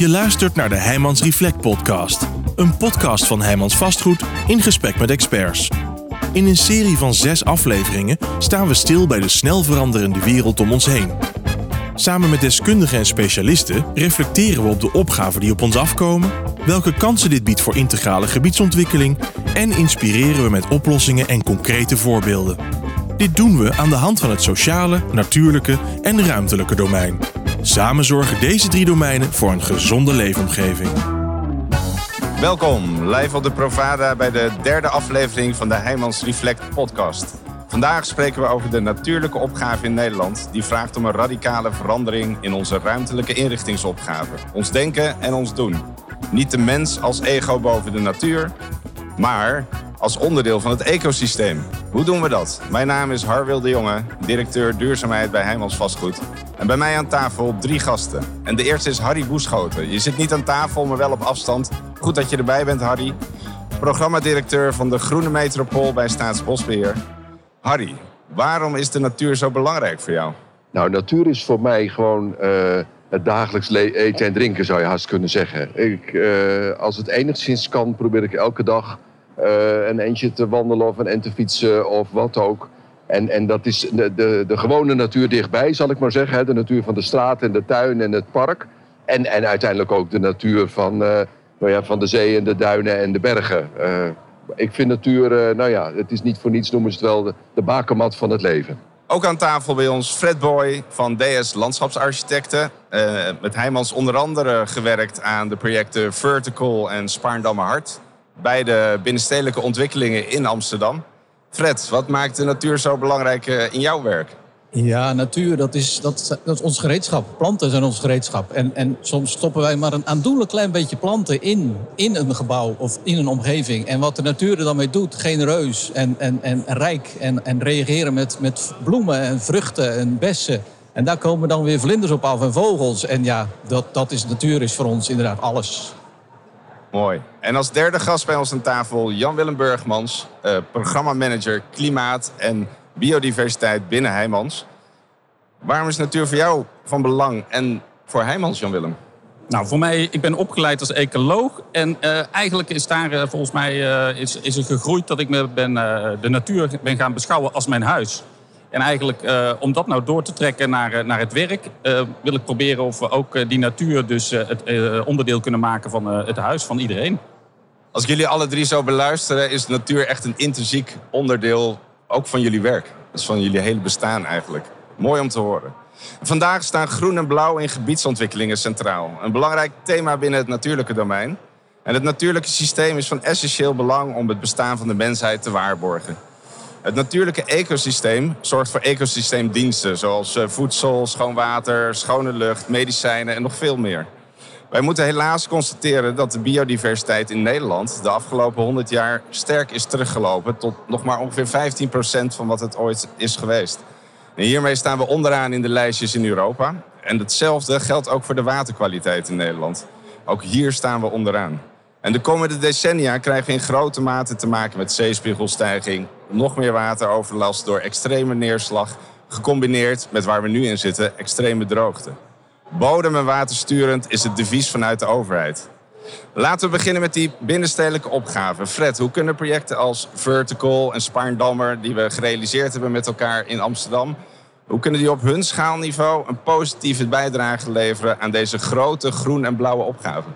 Je luistert naar de Heijmans Reflect podcast. Een podcast van Heijmans Vastgoed in gesprek met experts. In een serie van zes afleveringen staan we stil bij de snel veranderende wereld om ons heen. Samen met deskundigen en specialisten reflecteren we op de opgaven die op ons afkomen, welke kansen dit biedt voor integrale gebiedsontwikkeling en inspireren we met oplossingen en concrete voorbeelden. Dit doen we aan de hand van het sociale, natuurlijke en ruimtelijke domein. Samen zorgen deze drie domeinen voor een gezonde leefomgeving. Welkom, live op de Provada bij de derde aflevering van de Heijmans Reflect podcast. Vandaag spreken we over de natuurlijke opgave in Nederland, die vraagt om een radicale verandering in onze ruimtelijke inrichtingsopgave. Ons denken en ons doen. Niet de mens als ego boven de natuur, maar als onderdeel van het ecosysteem. Hoe doen we dat? Mijn naam is Harwil de Jonge, directeur duurzaamheid bij Heijmans Vastgoed. En bij mij aan tafel drie gasten. En de eerste is Harry Boeschoten. Je zit niet aan tafel, maar wel op afstand. Goed dat je erbij bent, Harry. Programmadirecteur van de Groene Metropool bij Staatsbosbeheer. Harry, waarom is de natuur zo belangrijk voor jou? Nou, natuur is voor mij gewoon uh, het dagelijks eten en drinken, zou je haast kunnen zeggen. Ik, uh, als het enigszins kan, probeer ik elke dag een eentje te wandelen of een en te fietsen of wat ook. En, en dat is de, de, de gewone natuur dichtbij, zal ik maar zeggen. De natuur van de straat en de tuin en het park. En, en uiteindelijk ook de natuur van, uh, nou ja, van de zee en de duinen en de bergen. Uh, ik vind natuur, nou ja, het is niet voor niets, noemen ze het wel de, de bakermat van het leven. Ook aan tafel bij ons Fred Boy van DS Landschapsarchitecten. Met Heijmans onder andere gewerkt aan de projecten Vertical en Spaarndammer Hart. Beide binnenstedelijke ontwikkelingen in Amsterdam. Fred, wat maakt de natuur zo belangrijk in jouw werk? Ja, natuur, dat is, dat, dat is ons gereedschap. Planten zijn ons gereedschap. En, en soms stoppen wij maar een aandoenlijk klein beetje planten in, in een gebouw of in een omgeving. En wat de natuur er dan mee doet, genereus en, en, en rijk. En, en reageren met, met bloemen en vruchten en bessen. En daar komen dan weer vlinders op af en vogels. En ja, dat, dat is natuur is voor ons inderdaad alles. Mooi. En als derde gast bij ons aan tafel Jan-Willem Burgmans, uh, programmamanager Klimaat en biodiversiteit binnen Heijmans. Waarom is natuur voor jou van belang en voor Heijmans, Jan-Willem? Nou, voor mij, ik ben opgeleid als ecoloog. En uh, eigenlijk is daar uh, volgens mij uh, is, is er gegroeid dat ik me ben, de natuur ben gaan beschouwen als mijn huis. En eigenlijk om dat nou door te trekken naar, naar het werk, wil ik proberen of we ook die natuur dus het onderdeel kunnen maken van het huis van iedereen. Als ik jullie alle drie zo beluisteren, is natuur echt een intrinsiek onderdeel ook van jullie werk. Dat is van jullie hele bestaan eigenlijk. Mooi om te horen. Vandaag staan groen en blauw in gebiedsontwikkelingen centraal. Een belangrijk thema binnen het natuurlijke domein. En het natuurlijke systeem is van essentieel belang om het bestaan van de mensheid te waarborgen. Het natuurlijke ecosysteem zorgt voor ecosysteemdiensten zoals eh, voedsel, schoon water, schone lucht, medicijnen en nog veel meer. Wij moeten helaas constateren dat de biodiversiteit in Nederland de afgelopen 100 jaar sterk is teruggelopen tot nog maar ongeveer 15% van wat het ooit is geweest. En hiermee staan we onderaan in de lijstjes in Europa. En hetzelfde geldt ook voor de waterkwaliteit in Nederland. Ook hier staan we onderaan. En de komende decennia krijgen we in grote mate te maken met zeespiegelstijging, nog meer wateroverlast door extreme neerslag, gecombineerd met waar we nu in zitten, extreme droogte. Bodem en watersturend is het devies vanuit de overheid. Laten we beginnen met die binnenstedelijke opgave. Fred, hoe kunnen projecten als Vertical en Spaarndammer, die we gerealiseerd hebben met elkaar in Amsterdam, hoe kunnen die op hun schaalniveau een positieve bijdrage leveren aan deze grote groen- en blauwe opgave?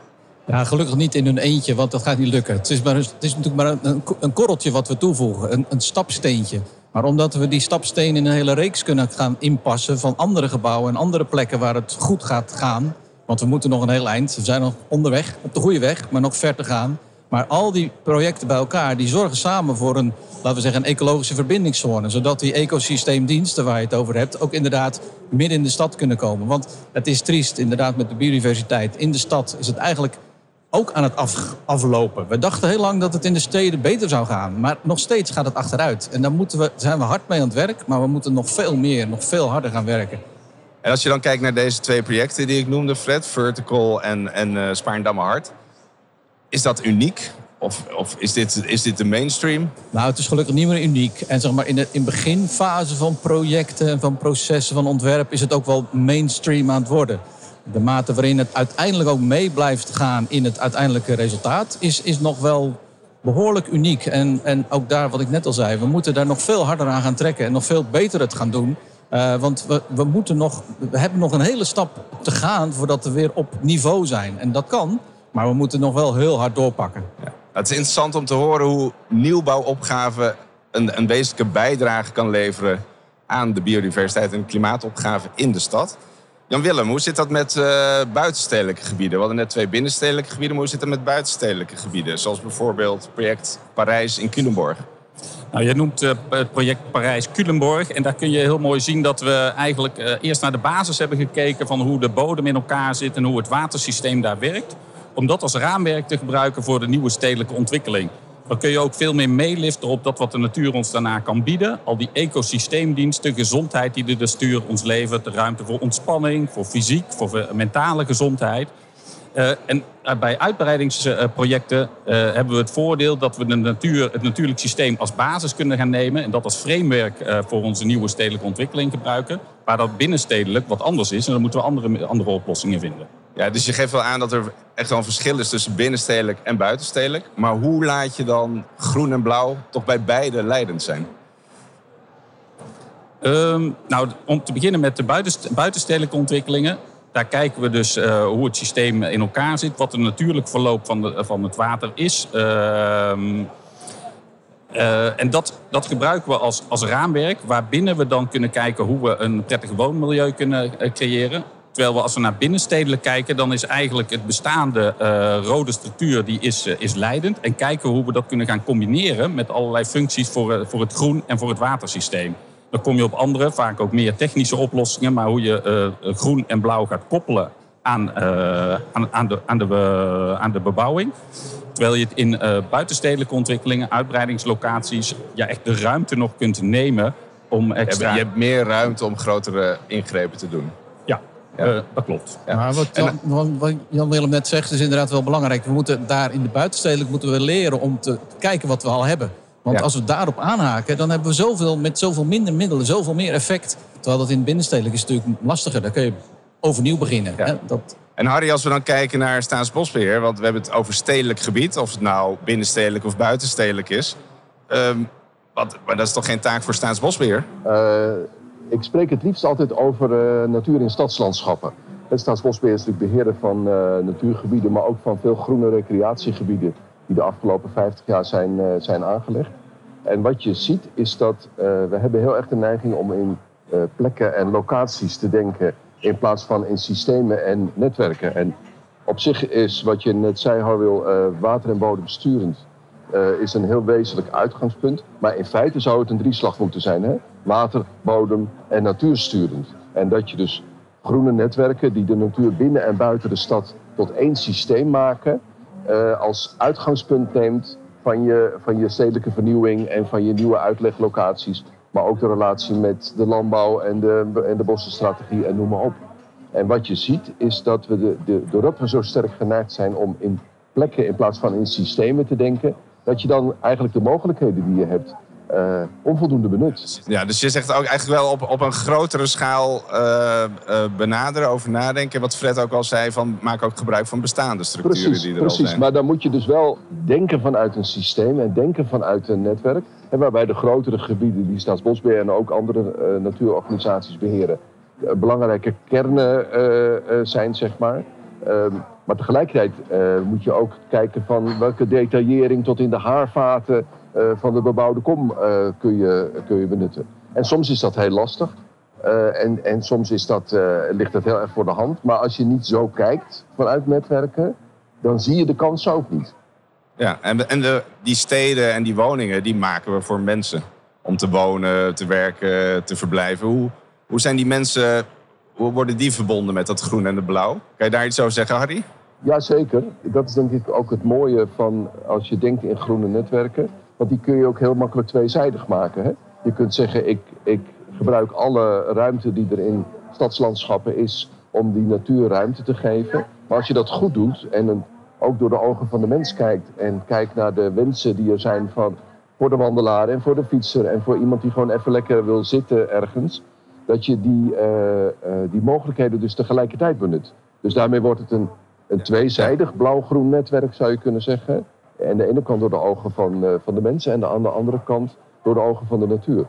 Ja, gelukkig niet in hun eentje, want dat gaat niet lukken. Het is, maar, het is natuurlijk maar een, een korreltje wat we toevoegen, een, een stapsteentje. Maar omdat we die stapstenen in een hele reeks kunnen gaan inpassen van andere gebouwen en andere plekken waar het goed gaat gaan. Want we moeten nog een heel eind. We zijn nog onderweg, op de goede weg, maar nog ver te gaan. Maar al die projecten bij elkaar, die zorgen samen voor een, laten we zeggen, een ecologische verbindingszone. Zodat die ecosysteemdiensten waar je het over hebt, ook inderdaad midden in de stad kunnen komen. Want het is triest, inderdaad, met de biodiversiteit. In de stad is het eigenlijk ook aan het af, aflopen. We dachten heel lang dat het in de steden beter zou gaan. Maar nog steeds gaat het achteruit. En daar moeten we, zijn we hard mee aan het werk. Maar we moeten nog veel meer, nog veel harder gaan werken. En als je dan kijkt naar deze twee projecten die ik noemde, Fred, Vertical en, en uh, Spaarndamme Hart. Is dat uniek? Of, of is, dit, is dit de mainstream? Nou, het is gelukkig niet meer uniek. En zeg maar in de in beginfase van projecten en van processen van ontwerp is het ook wel mainstream aan het worden. De mate waarin het uiteindelijk ook mee blijft gaan in het uiteindelijke resultaat, is, is nog wel behoorlijk uniek. En, en ook daar, wat ik net al zei, we moeten daar nog veel harder aan gaan trekken en nog veel beter het gaan doen. Uh, want we, we, moeten nog, we hebben nog een hele stap te gaan voordat we weer op niveau zijn. En dat kan, maar we moeten nog wel heel hard doorpakken. Ja. Het is interessant om te horen hoe nieuwbouwopgave een, een wezenlijke bijdrage kan leveren aan de biodiversiteit en klimaatopgave in de stad. Jan Willem, hoe zit dat met uh, buitenstedelijke gebieden? We hadden net twee binnenstedelijke gebieden, maar hoe zit het met buitenstedelijke gebieden? Zoals bijvoorbeeld project Parijs in Culemborg. Nou, je noemt uh, het project Parijs-Culemborg. En daar kun je heel mooi zien dat we eigenlijk uh, eerst naar de basis hebben gekeken van hoe de bodem in elkaar zit en hoe het watersysteem daar werkt. Om dat als raamwerk te gebruiken voor de nieuwe stedelijke ontwikkeling. Dan kun je ook veel meer meeliften op dat wat de natuur ons daarna kan bieden. Al die ecosysteemdiensten, gezondheid die de natuur ons levert. De ruimte voor ontspanning, voor fysiek, voor mentale gezondheid. Uh, en uh, bij uitbreidingsprojecten uh, hebben we het voordeel dat we de natuur, het natuurlijk systeem als basis kunnen gaan nemen. En dat als framework voor onze nieuwe stedelijke ontwikkeling gebruiken. Waar dat binnenstedelijk wat anders is. En dan moeten we andere, andere oplossingen vinden. Ja, dus je geeft wel aan dat er echt wel een verschil is tussen binnenstedelijk en buitenstedelijk. Maar hoe laat je dan groen en blauw toch bij beide leidend zijn? Um, nou, om te beginnen met de buitenstedelijke ontwikkelingen. Daar kijken we dus uh, hoe het systeem in elkaar zit, wat de natuurlijk verloop van, de, van het water is. Uh, uh, en dat, dat gebruiken we als, als raamwerk, waarbinnen we dan kunnen kijken hoe we een prettig woonmilieu kunnen eh, creëren. Terwijl we als we naar binnenstedelijk kijken, dan is eigenlijk het bestaande uh, rode structuur die is, uh, is leidend. En kijken hoe we dat kunnen gaan combineren met allerlei functies voor, uh, voor het groen en voor het watersysteem. Dan kom je op andere, vaak ook meer technische oplossingen. Maar hoe je groen en blauw gaat koppelen aan, aan, aan, de, aan, de, aan de bebouwing. Terwijl je het in buitenstedelijke ontwikkelingen, uitbreidingslocaties, ja, echt de ruimte nog kunt nemen om extra... Je hebt meer ruimte om grotere ingrepen te doen. Ja. Uh, dat klopt. Ja. Maar wat Jan, wat Jan Willem net zegt is inderdaad wel belangrijk. We moeten daar in de buitenstedelijk moeten we leren om te kijken wat we al hebben. Want als we daarop aanhaken, dan hebben we zoveel, met zoveel minder middelen, zoveel meer effect. Terwijl dat in het binnenstedelijk is natuurlijk lastiger. Daar kun je overnieuw beginnen. Hè? Dat... En Harry, als we dan kijken naar Staatsbosbeheer, want we hebben het over stedelijk gebied, of het nou binnenstedelijk of buitenstedelijk is. Um, wat, maar dat is toch geen taak voor Staatsbosbeheer? Uh, ik spreek het liefst altijd over uh, natuur in stadslandschappen. Het Staatsbosbeheer is natuurlijk beheerder van uh, natuurgebieden, maar ook van veel groene recreatiegebieden die de afgelopen 50 jaar zijn, uh, zijn aangelegd. En wat je ziet is dat we hebben heel erg de neiging om in plekken en locaties te denken in plaats van in systemen en netwerken. En op zich is wat je net zei, Harwil, water en bodem sturend uh, is een heel wezenlijk uitgangspunt. Maar in feite zou het een drieslag moeten zijn. Hè? Water, bodem en natuursturend. En dat je dus groene netwerken die de natuur binnen en buiten de stad tot één systeem maken, uh, als uitgangspunt neemt van je, van je stedelijke vernieuwing en van je nieuwe uitleglocaties. Maar ook de relatie met de landbouw en de, en de bossenstrategie en noem maar op. En wat je ziet is dat we, de, de, doordat zo sterk geneigd zijn om in plekken in plaats van in systemen te denken, dat je dan eigenlijk de mogelijkheden die je hebt uh, onvoldoende benut. Ja, dus je zegt ook eigenlijk wel op, op een grotere schaal uh, uh, benaderen, over nadenken. Wat Fred ook al zei, van maak ook gebruik van bestaande structuren precies, die er precies. al zijn. Maar dan moet je dus wel denken vanuit een systeem en denken vanuit een netwerk. En waarbij de grotere gebieden die Staatsbosbeheer en ook andere natuurorganisaties beheren, belangrijke kernen zijn, zeg maar. Maar tegelijkertijd uh, moet je ook kijken van welke detaillering tot in de haarvaten uh, van de bebouwde kom uh, kun, je, kun je benutten. En soms is dat heel lastig. en, en soms is dat, ligt dat heel erg voor de hand. Maar als je niet zo kijkt vanuit netwerken, dan zie je de kans ook niet. Ja, en, en de, die steden en die woningen, die maken we voor mensen. Om te wonen, te werken, te verblijven. Hoe, hoe zijn die mensen hoe worden die verbonden met dat groen en het blauw? Kan je daar iets over zeggen, Harry? Jazeker. Dat is denk ik ook het mooie van als je denkt in groene netwerken. Want die kun je ook heel makkelijk tweezijdig maken. Hè? Je kunt zeggen, ik, ik gebruik alle ruimte die er in stadslandschappen is om die natuur ruimte te geven. Maar als je dat goed doet en ook door de ogen van de mens kijkt en kijkt naar de wensen die er zijn van, voor de wandelaar en voor de fietser en voor iemand die gewoon even lekker wil zitten ergens dat je die, uh, uh, die mogelijkheden dus tegelijkertijd benut. Dus daarmee wordt het een, een tweezijdig blauw-groen netwerk, zou je kunnen zeggen. En de ene kant door de ogen van, eh, van de mensen en de, aan de andere kant door de ogen van de natuur.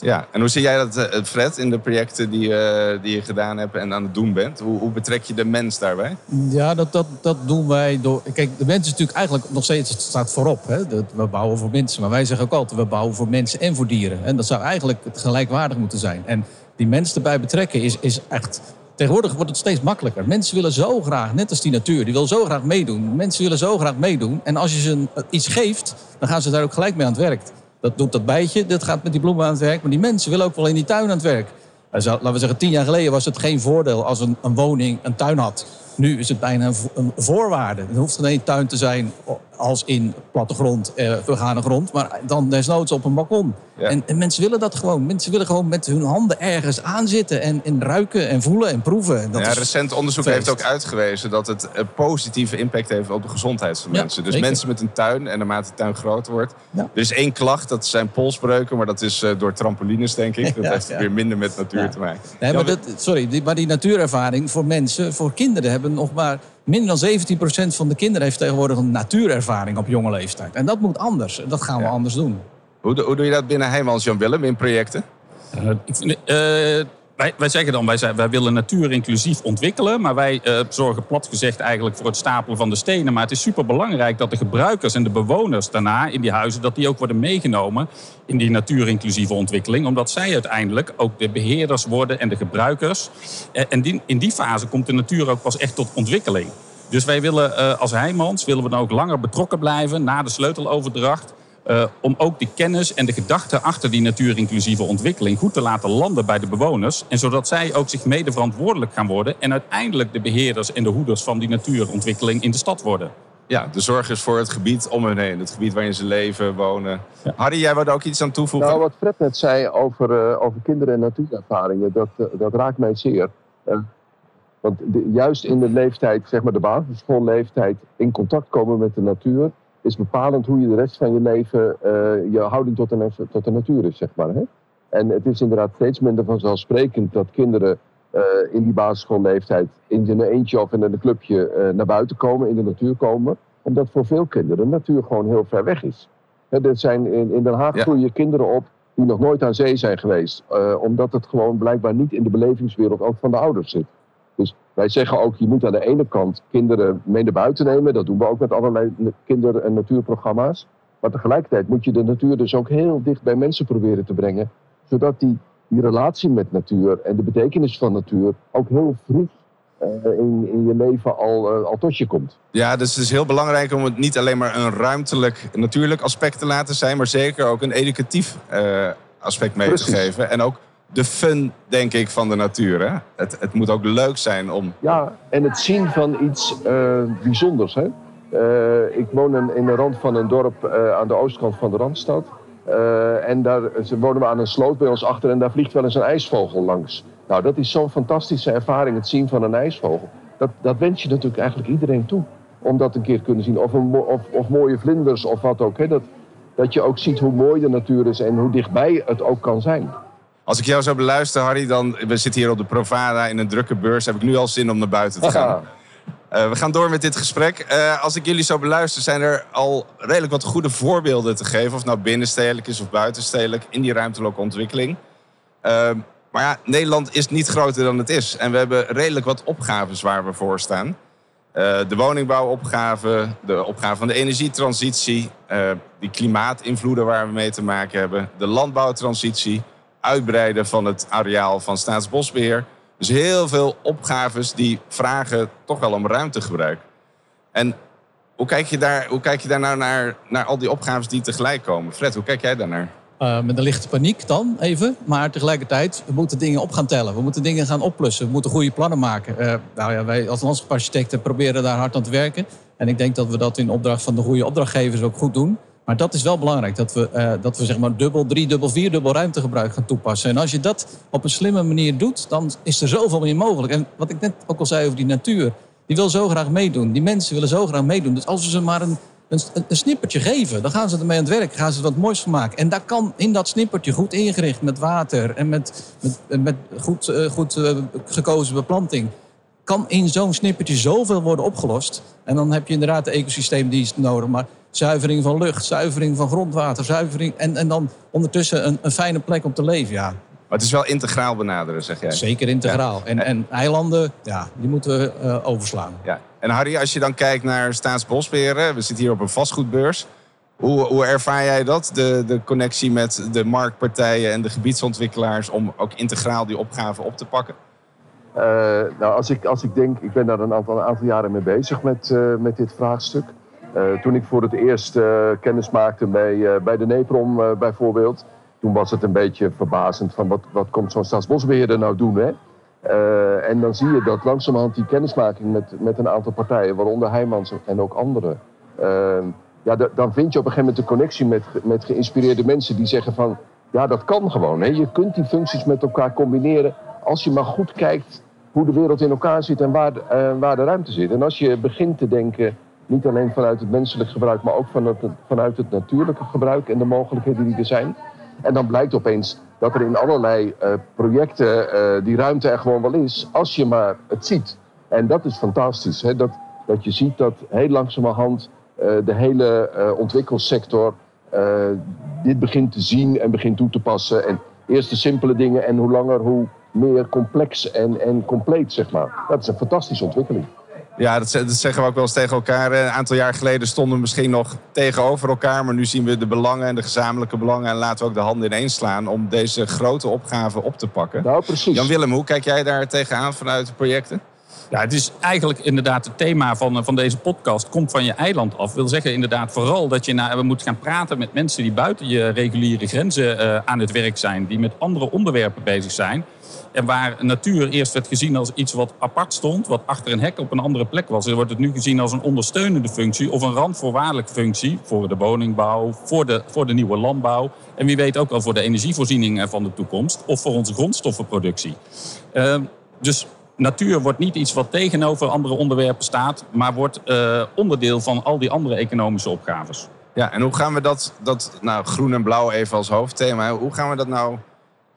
Ja, en hoe zie jij dat, eh, Fred, in de projecten die, eh, die je gedaan hebt en aan het doen bent? Hoe, hoe betrek je de mens daarbij? Ja, dat, dat, dat doen wij door. Kijk, de mens is natuurlijk eigenlijk nog steeds het staat voorop. Hè? Dat we bouwen voor mensen. Maar wij zeggen ook altijd: we bouwen voor mensen en voor dieren. En dat zou eigenlijk gelijkwaardig moeten zijn. En die mensen erbij betrekken is, is echt. Tegenwoordig wordt het steeds makkelijker. Mensen willen zo graag, net als die natuur, die wil zo graag meedoen. Mensen willen zo graag meedoen. En als je ze iets geeft, dan gaan ze daar ook gelijk mee aan het werk. Dat doet dat bijtje, dat gaat met die bloemen aan het werk. Maar die mensen willen ook wel in die tuin aan het werk. Laten we zeggen, tien jaar geleden was het geen voordeel als een, een woning een tuin had. Nu is het bijna een voorwaarde. Het hoeft geen tuin te zijn als in plattegrond, eh, vergane grond. Maar dan desnoods op een balkon. Ja. En, en mensen willen dat gewoon. Mensen willen gewoon met hun handen ergens aanzitten. En, en ruiken en voelen en proeven. En Dat ja, recent onderzoek feest. heeft ook uitgewezen dat het een positieve impact heeft op de gezondheid van Ja, mensen. Dus zeker. mensen met een tuin en naarmate de tuin groter wordt. Ja. Er is één klacht, dat zijn polsbreuken, maar dat is eh, door trampolines, denk ik. Dat heeft weer minder met natuur te maken. Nee, maar, dat, sorry, die, maar die natuurervaring voor mensen, voor kinderen hebben nog maar minder dan 17% van de kinderen heeft tegenwoordig een natuurervaring op jonge leeftijd. En dat moet anders. En dat gaan we Ja. anders doen. Hoe, doe- hoe doe je dat binnen Heijmans Jan Willem in projecten? Eh, ik vind, eh, wij, wij zeggen dan, wij, wij willen natuur inclusief ontwikkelen. Maar wij eh, zorgen plat gezegd eigenlijk voor het stapelen van de stenen. Maar het is super belangrijk dat de gebruikers en de bewoners daarna in die huizen... dat die ook worden meegenomen in die natuurinclusieve ontwikkeling. Omdat zij uiteindelijk ook de beheerders worden en de gebruikers. Eh, en in die fase komt de natuur ook pas echt tot ontwikkeling. Dus wij willen eh, als Heijmans willen we dan ook langer betrokken blijven na de sleuteloverdracht. Eh, om ook die kennis en de gedachten achter die natuurinclusieve ontwikkeling goed te laten landen bij de bewoners. En zodat zij ook zich mede verantwoordelijk gaan worden. En uiteindelijk de beheerders en de hoeders van die natuurontwikkeling in de stad worden. Ja, de zorg is voor het gebied om hen heen. Het gebied waarin ze leven, wonen. Harry, jij daar ook iets aan toevoegen? Nou, wat Fred net zei over, eh, over kinderen en natuurervaringen, dat, eh, dat raakt mij zeer. Want de- juist in de leeftijd, zeg maar de basisschoolleeftijd, in contact komen met de natuur, is bepalend hoe je de rest van je leven, eh, je houding tot de, tot de natuur is, zeg maar. Hè? En het is inderdaad steeds minder vanzelfsprekend dat kinderen eh, in die basisschoolleeftijd in een eentje of in een clubje eh, naar buiten komen, in de natuur komen. Omdat voor veel kinderen de natuur gewoon heel ver weg is. Hè, zijn in, in Den Haag Ja. groeien kinderen op die nog nooit aan zee zijn geweest. omdat het gewoon blijkbaar niet in de belevingswereld ook van de ouders zit. Wij zeggen ook, je moet aan de ene kant kinderen mee naar buiten nemen. Dat doen we ook met allerlei kinder- en natuurprogramma's. Maar tegelijkertijd moet je de natuur dus ook heel dicht bij mensen proberen te brengen. Zodat die, die relatie met natuur en de betekenis van natuur ook heel vroeg eh, in, in je leven al, eh, al tot je komt. Ja, dus het is heel belangrijk om het niet alleen maar een ruimtelijk, natuurlijk aspect te laten zijn, maar zeker ook een educatief eh, aspect mee Precies. te geven. En ook de fun, denk ik, van de natuur. Hè? Het, het moet ook leuk zijn om. Ja, en het zien van iets eh, bijzonders. Hè? Eh, ik woon in, de rand van een dorp eh, aan de oostkant van de Randstad. En daar wonen we aan een sloot bij ons achter en daar vliegt wel eens een ijsvogel langs. Nou, dat is zo'n fantastische ervaring, het zien van een ijsvogel. Dat, dat wens je natuurlijk eigenlijk iedereen toe. Om dat een keer te kunnen zien. Of, of, of mooie vlinders of wat ook. Hè? Dat, dat je ook ziet hoe mooi de natuur is en hoe dichtbij het ook kan zijn. Als ik jou zou beluisteren, Harry, dan. We zitten hier op de Provada in een drukke beurs. Heb ik nu al zin om naar buiten te gaan. Eh, we gaan door met dit gesprek. Eh, als ik jullie zou beluisteren, zijn er al redelijk wat goede voorbeelden te geven. Of nou binnenstedelijk is of buitenstedelijk in die ruimtelijke ontwikkeling. Eh, maar ja, Nederland is niet groter dan het is. En we hebben redelijk wat opgaves waar we voor staan. De woningbouwopgave, de opgave van de energietransitie, die klimaatinvloeden waar we mee te maken hebben, de landbouwtransitie, uitbreiden van het areaal van Staatsbosbeheer. Dus heel veel opgaves die vragen toch wel om ruimtegebruik. En hoe kijk je daar, hoe kijk je daar nou naar, naar al die opgaves die tegelijk komen? Fred, hoe kijk jij daarnaar? Eh, met een lichte paniek dan even. Maar tegelijkertijd, we moeten dingen op gaan tellen. We moeten dingen gaan oplossen. We moeten goede plannen maken. Eh, nou ja, wij als landschapsarchitecten proberen daar hard aan te werken. En ik denk dat we dat in opdracht van de goede opdrachtgevers ook goed doen. Maar dat is wel belangrijk. Dat we, eh, dat we zeg maar dubbel, drie, dubbel, vier dubbel ruimtegebruik gaan toepassen. En als je dat op een slimme manier doet, dan is er zoveel meer mogelijk. En wat ik net ook al zei over die natuur. Die wil zo graag meedoen. Die mensen willen zo graag meedoen. Dus als we ze maar een, een, een snippertje geven. Dan gaan ze ermee aan het werk, gaan ze er wat moois van maken. En daar kan in dat snippertje goed ingericht met water en met, met, met goed, uh, goed uh, gekozen beplanting. Kan in zo'n snippertje zoveel worden opgelost. En dan heb je inderdaad de ecosysteemdienst nodig. Maar zuivering van lucht, zuivering van grondwater, zuivering. En, en dan ondertussen een, een fijne plek om te leven. Ja, maar het is wel integraal benaderen, zeg jij. Zeker integraal. En, en eilanden, ja, die moeten we uh, overslaan. Ja. En Harry, als je dan kijkt naar Staatsbosbeheer, we zitten hier op een vastgoedbeurs. Hoe, hoe ervaar jij dat, de, de connectie met de marktpartijen en de gebiedsontwikkelaars... om ook integraal die opgave op te pakken? Uh, nou, als ik, als ik denk, ik ben daar een aantal, een aantal jaren mee bezig met, uh, met dit vraagstuk. Uh, toen ik voor het eerst kennis maakte bij, bij de NEPROM bijvoorbeeld toen was het een beetje verbazend van wat, wat komt zo'n staatsbosbeheerder nou doen. Hè? En dan zie je dat langzamerhand die kennismaking met, met een aantal partijen, waaronder Heijmans en ook anderen. Ja, dan vind je op een gegeven moment de connectie met, met geïnspireerde mensen die zeggen van ja, dat kan gewoon. Hè? Je kunt die functies met elkaar combineren als je maar goed kijkt hoe de wereld in elkaar zit en waar, uh, waar de ruimte zit. En als je begint te denken, niet alleen vanuit het menselijk gebruik, maar ook vanuit het, vanuit het natuurlijke gebruik en de mogelijkheden die er zijn en dan blijkt opeens dat er in allerlei uh, projecten uh, die ruimte er gewoon wel is, als je maar het ziet. En dat is fantastisch, hè? Dat, dat je ziet dat heel langzamerhand de hele ontwikkelsector dit begint te zien en begint toe te passen. En eerst de simpele dingen en hoe langer, hoe meer complex en, en compleet, zeg maar. Dat is een fantastische ontwikkeling. Ja, dat, zeggen we ook wel eens tegen elkaar. Een aantal jaar geleden stonden we misschien nog tegenover elkaar. Maar nu zien we de belangen en de gezamenlijke belangen. En laten we ook de handen ineens slaan om deze grote opgave op te pakken. Nou, precies. Jan-Willem, hoe kijk jij daar tegenaan vanuit de projecten? Ja, het is eigenlijk inderdaad het thema van, van deze podcast. Komt van je eiland af. wil zeggen inderdaad vooral dat je naar, we moeten gaan praten met mensen die buiten je reguliere grenzen uh, aan het werk zijn. Die met andere onderwerpen bezig zijn. En waar natuur eerst werd gezien als iets wat apart stond, wat achter een hek op een andere plek was, wordt het nu gezien als een ondersteunende functie of een randvoorwaardelijke functie voor de woningbouw, voor de, voor de nieuwe landbouw en wie weet ook wel voor de energievoorziening van de toekomst of voor onze grondstoffenproductie. Uh, dus natuur wordt niet iets wat tegenover andere onderwerpen staat, maar wordt uh, onderdeel van al die andere economische opgaves. Ja, en hoe gaan we dat, dat nou, groen en blauw even als hoofdthema, hoe gaan we dat nou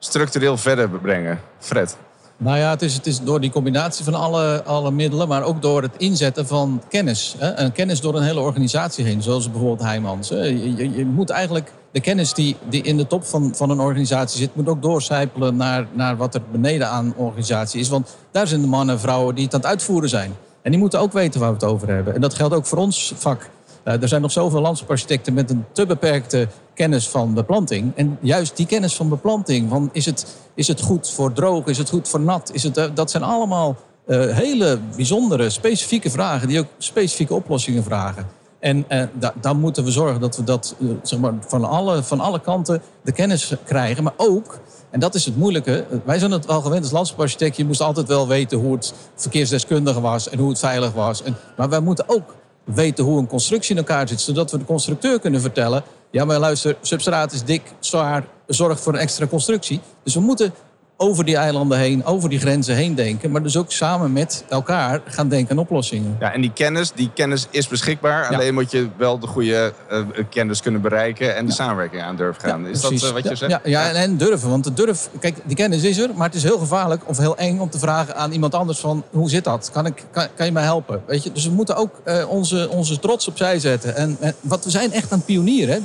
structureel verder brengen? Fred? Nou ja, het is, het is door die combinatie van alle, alle middelen, maar ook door het inzetten van kennis. Hè? En kennis door een hele organisatie heen, zoals bijvoorbeeld Heijmans. Je, je, je, moet eigenlijk de kennis die, die in de top van, van een organisatie zit, moet ook doorcijpelen naar, naar wat er beneden aan organisatie is. Want daar zijn de mannen en vrouwen die het aan het uitvoeren zijn. En die moeten ook weten waar we het over hebben. En dat geldt ook voor ons vak. Uh, er zijn nog zoveel landschaparchitecten met een te beperkte kennis van beplanting. En juist die kennis van beplanting, van is, het, is het goed voor droog, is het goed voor nat, is het, uh, dat zijn allemaal uh, hele bijzondere, specifieke vragen die ook specifieke oplossingen vragen. En da dan moeten we zorgen dat we dat zeg maar, van, alle, van alle kanten de kennis krijgen. Maar ook, en dat is het moeilijke, wij zijn het wel gewend als landschaparchitect, je moest altijd wel weten hoe het verkeersdeskundige was en hoe het veilig was. En, maar wij moeten ook weten hoe een constructie in elkaar zit, zodat we de constructeur kunnen vertellen: ja, maar luister, substraat is dik, zwaar, zorgt voor een extra constructie. Dus we moeten over die eilanden heen, over die grenzen heen denken. Maar dus ook samen met elkaar gaan denken aan oplossingen. Ja, en die kennis, die kennis is beschikbaar. Alleen moet je wel de goede uh, kennis kunnen bereiken en de ja. samenwerking aan durven gaan. is dat uh, wat je zegt? Ja, ja, en, en durven. Want de durf, kijk, die kennis is er, maar het is heel gevaarlijk of heel eng om te vragen aan iemand anders van hoe zit dat? Kan, ik, kan, kan je mij helpen? Weet je? Dus we moeten ook uh, onze, onze trots opzij zetten. En, en wat we zijn echt aan pionieren. Hè?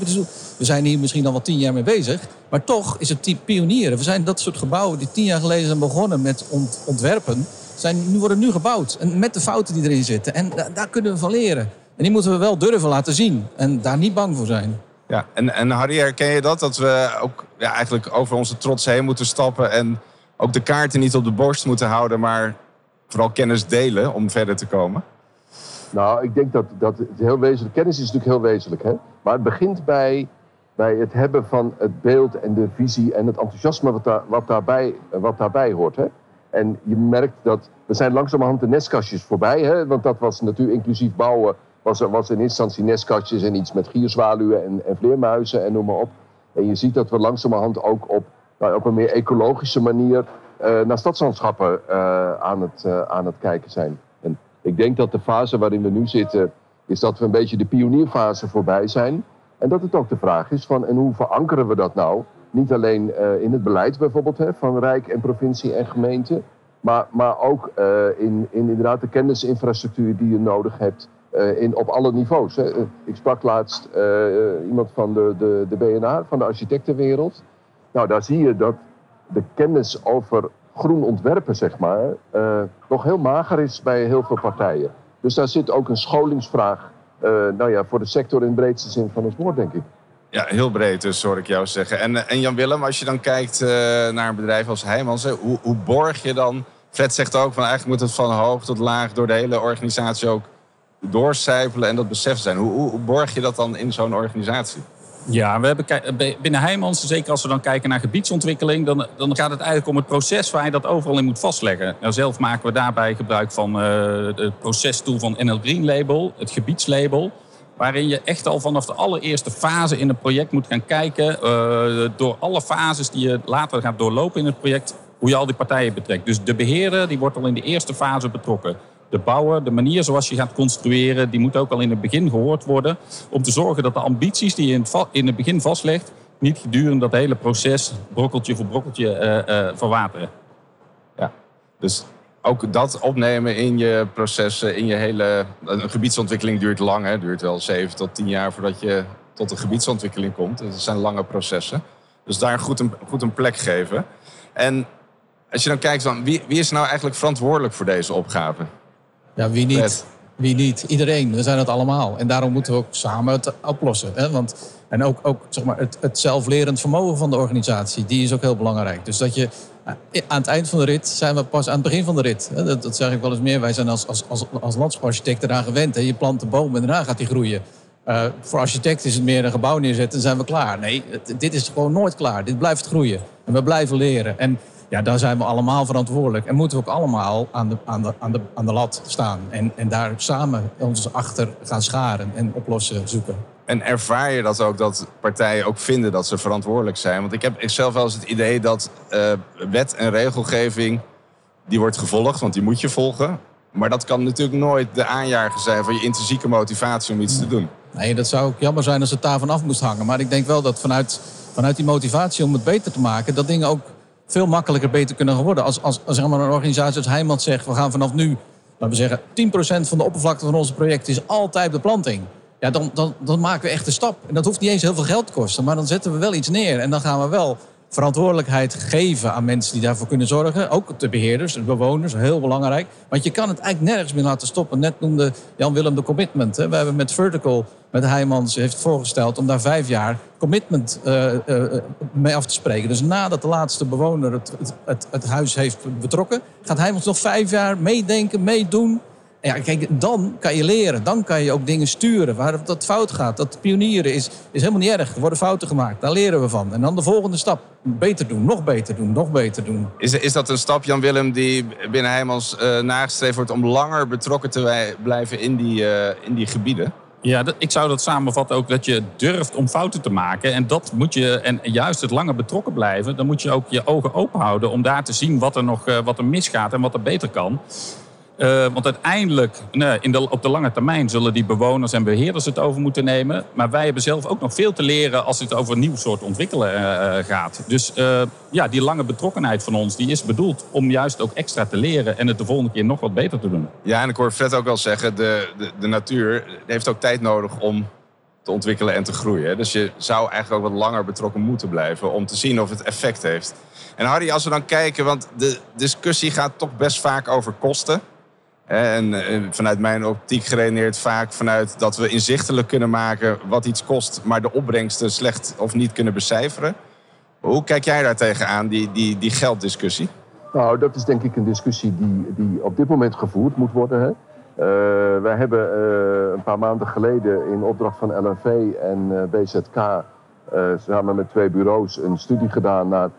We zijn hier misschien al wel tien jaar mee bezig. Maar toch is het pionieren. We zijn dat soort gebouwen die tien jaar geleden zijn begonnen met ont ontwerpen. Zijn, nu worden nu gebouwd. En met de fouten die erin zitten. En da daar kunnen we van leren. En die moeten we wel durven laten zien. En daar niet bang voor zijn. Ja, en, en Harry, herken je dat? Dat we ook ja, eigenlijk over onze trots heen moeten stappen. En ook de kaarten niet op de borst moeten houden. Maar vooral kennis delen om verder te komen? Nou, ik denk dat, dat het heel wezenlijk... Kennis is natuurlijk heel wezenlijk. Hè? Maar het begint bij bij het hebben van het beeld en de visie en het enthousiasme wat, daar, wat, daarbij, wat daarbij hoort. Hè? En je merkt dat we zijn langzamerhand de nestkastjes voorbij. Hè? Want dat was natuurlijk inclusief bouwen. Was, was in instantie nestkastjes en iets met gierzwaluwen en, en vleermuizen en noem maar op. En je ziet dat we langzamerhand ook op, nou, op een meer ecologische manier uh, naar stadslandschappen uh, aan, het, uh, aan het kijken zijn. En ik denk dat de fase waarin we nu zitten is dat we een beetje de pionierfase voorbij zijn. En dat het ook de vraag is van, en hoe verankeren we dat nou? Niet alleen uh, in het beleid bijvoorbeeld hè, van Rijk en provincie en gemeente, maar, maar ook uh, in, in inderdaad de kennisinfrastructuur die je nodig hebt uh, in, op alle niveaus. Hè. Ik sprak laatst iemand van de, de, de BNA, van de architectenwereld. Nou, daar zie je dat de kennis over groen ontwerpen, zeg maar, nog heel mager is bij heel veel partijen. Dus daar zit ook een scholingsvraag nou ja, voor de sector in de breedste zin van het woord, denk ik. Ja, heel breed dus, hoor ik jou zeggen. En, eh, en Jan-Willem, als je dan kijkt uh, naar een bedrijf als Heijmans... Hoe, hoe borg je dan... Fred zegt ook, van eigenlijk moet het van hoog tot laag... door de hele organisatie ook doorcijpelen en dat besef zijn. Hoe, hoe borg je dat dan in zo'n organisatie? Ja, we hebben binnen Heijmans, zeker als we dan kijken naar gebiedsontwikkeling... Dan, dan gaat het eigenlijk om het proces waar je dat overal in moet vastleggen. Nou, zelf maken we daarbij gebruik van uh, het procestool van NL Green Label, het gebiedslabel waarin je echt al vanaf de allereerste fase in het project moet gaan kijken, uh, door alle fases die je later gaat doorlopen in het project, hoe je al die partijen betrekt. Dus de beheerder die wordt al in de eerste fase betrokken. De bouwer, de manier zoals je gaat construeren, die moet ook al in het begin gehoord worden. Om te zorgen dat de ambities die je in het, in het begin vastlegt, niet gedurende dat hele proces brokkeltje voor brokkeltje uh, uh, verwateren. Ja, dus ook dat opnemen in je processen, in je hele... Een gebiedsontwikkeling duurt lang, hè. duurt wel 7 tot 10 jaar voordat je tot een gebiedsontwikkeling komt. Dat zijn lange processen. Dus daar goed een, goed een plek geven. En als je dan kijkt, van, wie, wie is nou eigenlijk verantwoordelijk voor deze opgave? Ja, wie niet? Wie niet? Iedereen. We zijn het allemaal. En daarom moeten we ook samen het oplossen. Hè? Want, en ook, ook zeg maar, het, het zelflerend vermogen van de organisatie, die is ook heel belangrijk. Dus dat je aan het eind van de rit zijn we pas aan het begin van de rit. Dat, dat zeg ik wel eens meer. Wij zijn als, als, als, als landschaparchitect eraan gewend. Hè. Je plant een boom en daarna gaat die groeien. Uh, voor architect is het meer een gebouw neerzetten en zijn we klaar. Nee, dit is gewoon nooit klaar. Dit blijft groeien. En we blijven leren. En ja, daar zijn we allemaal verantwoordelijk. En moeten we ook allemaal aan de, aan de, aan de, aan de lat staan. En, en daar samen ons achter gaan scharen en oplossen zoeken. En ervaar je dat ook, dat partijen ook vinden dat ze verantwoordelijk zijn? Want ik heb zelf wel eens het idee dat uh, wet en regelgeving, die wordt gevolgd, want die moet je volgen. Maar dat kan natuurlijk nooit de aanjager zijn van je intrinsieke motivatie om iets te doen. Nee, dat zou ook jammer zijn als het daarvan af moest hangen. Maar ik denk wel dat vanuit, vanuit die motivatie om het beter te maken, dat dingen ook veel makkelijker beter kunnen worden. Als, als, als zeg een organisatie als Heijmans zegt, we gaan vanaf nu, laten we zeggen, 10% van de oppervlakte van onze project is altijd beplanting. Ja, dan, dan, dan maken we echt een stap. En dat hoeft niet eens heel veel geld te kosten. Maar dan zetten we wel iets neer. En dan gaan we wel verantwoordelijkheid geven aan mensen die daarvoor kunnen zorgen. Ook de beheerders, de bewoners, heel belangrijk. Want je kan het eigenlijk nergens meer laten stoppen. Net noemde Jan-Willem de commitment. Hè. We hebben met Vertical, met Heijmans, heeft voorgesteld om daar vijf jaar commitment uh, uh, mee af te spreken. Dus nadat de laatste bewoner het, het, het, huis heeft betrokken, gaat Heijmans nog vijf jaar meedenken, meedoen. Ja, kijk, dan kan je leren. Dan kan je ook dingen sturen waar dat fout gaat. Dat pionieren is, is helemaal niet erg. Er worden fouten gemaakt. Daar leren we van. En dan de volgende stap. Beter doen, nog beter doen, nog beter doen. Is, is dat een stap, Jan-Willem, die binnen Heijmans uh, nagestreefd wordt... om langer betrokken te blijven in die, uh, in die gebieden? Ja, dat, ik zou dat samenvatten ook dat je durft om fouten te maken. En dat moet je, en juist het langer betrokken blijven... dan moet je ook je ogen open houden om daar te zien wat er nog uh, wat er misgaat en wat er beter kan. Uh, want uiteindelijk, nee, in de, op de lange termijn, zullen die bewoners en beheerders het over moeten nemen. Maar wij hebben zelf ook nog veel te leren als het over een nieuw soort ontwikkelen uh, gaat. Dus ja, die lange betrokkenheid van ons, die is bedoeld om juist ook extra te leren en het de volgende keer nog wat beter te doen. Ja, en ik hoor Fred ook wel zeggen, de, de, de natuur heeft ook tijd nodig om te ontwikkelen en te groeien. Dus je zou eigenlijk ook wat langer betrokken moeten blijven om te zien of het effect heeft. En Harry, als we dan kijken, want de discussie gaat toch best vaak over kosten. En vanuit mijn optiek geredeneerd vaak vanuit dat we inzichtelijk kunnen maken wat iets kost, maar de opbrengsten slecht of niet kunnen becijferen. Hoe kijk jij daar tegenaan, die, die, die gelddiscussie? Nou, dat is denk ik een discussie die, die op dit moment gevoerd moet worden. Hè? Uh, wij hebben uh, een paar maanden geleden in opdracht van LNV en BZK samen met twee bureaus een studie gedaan naar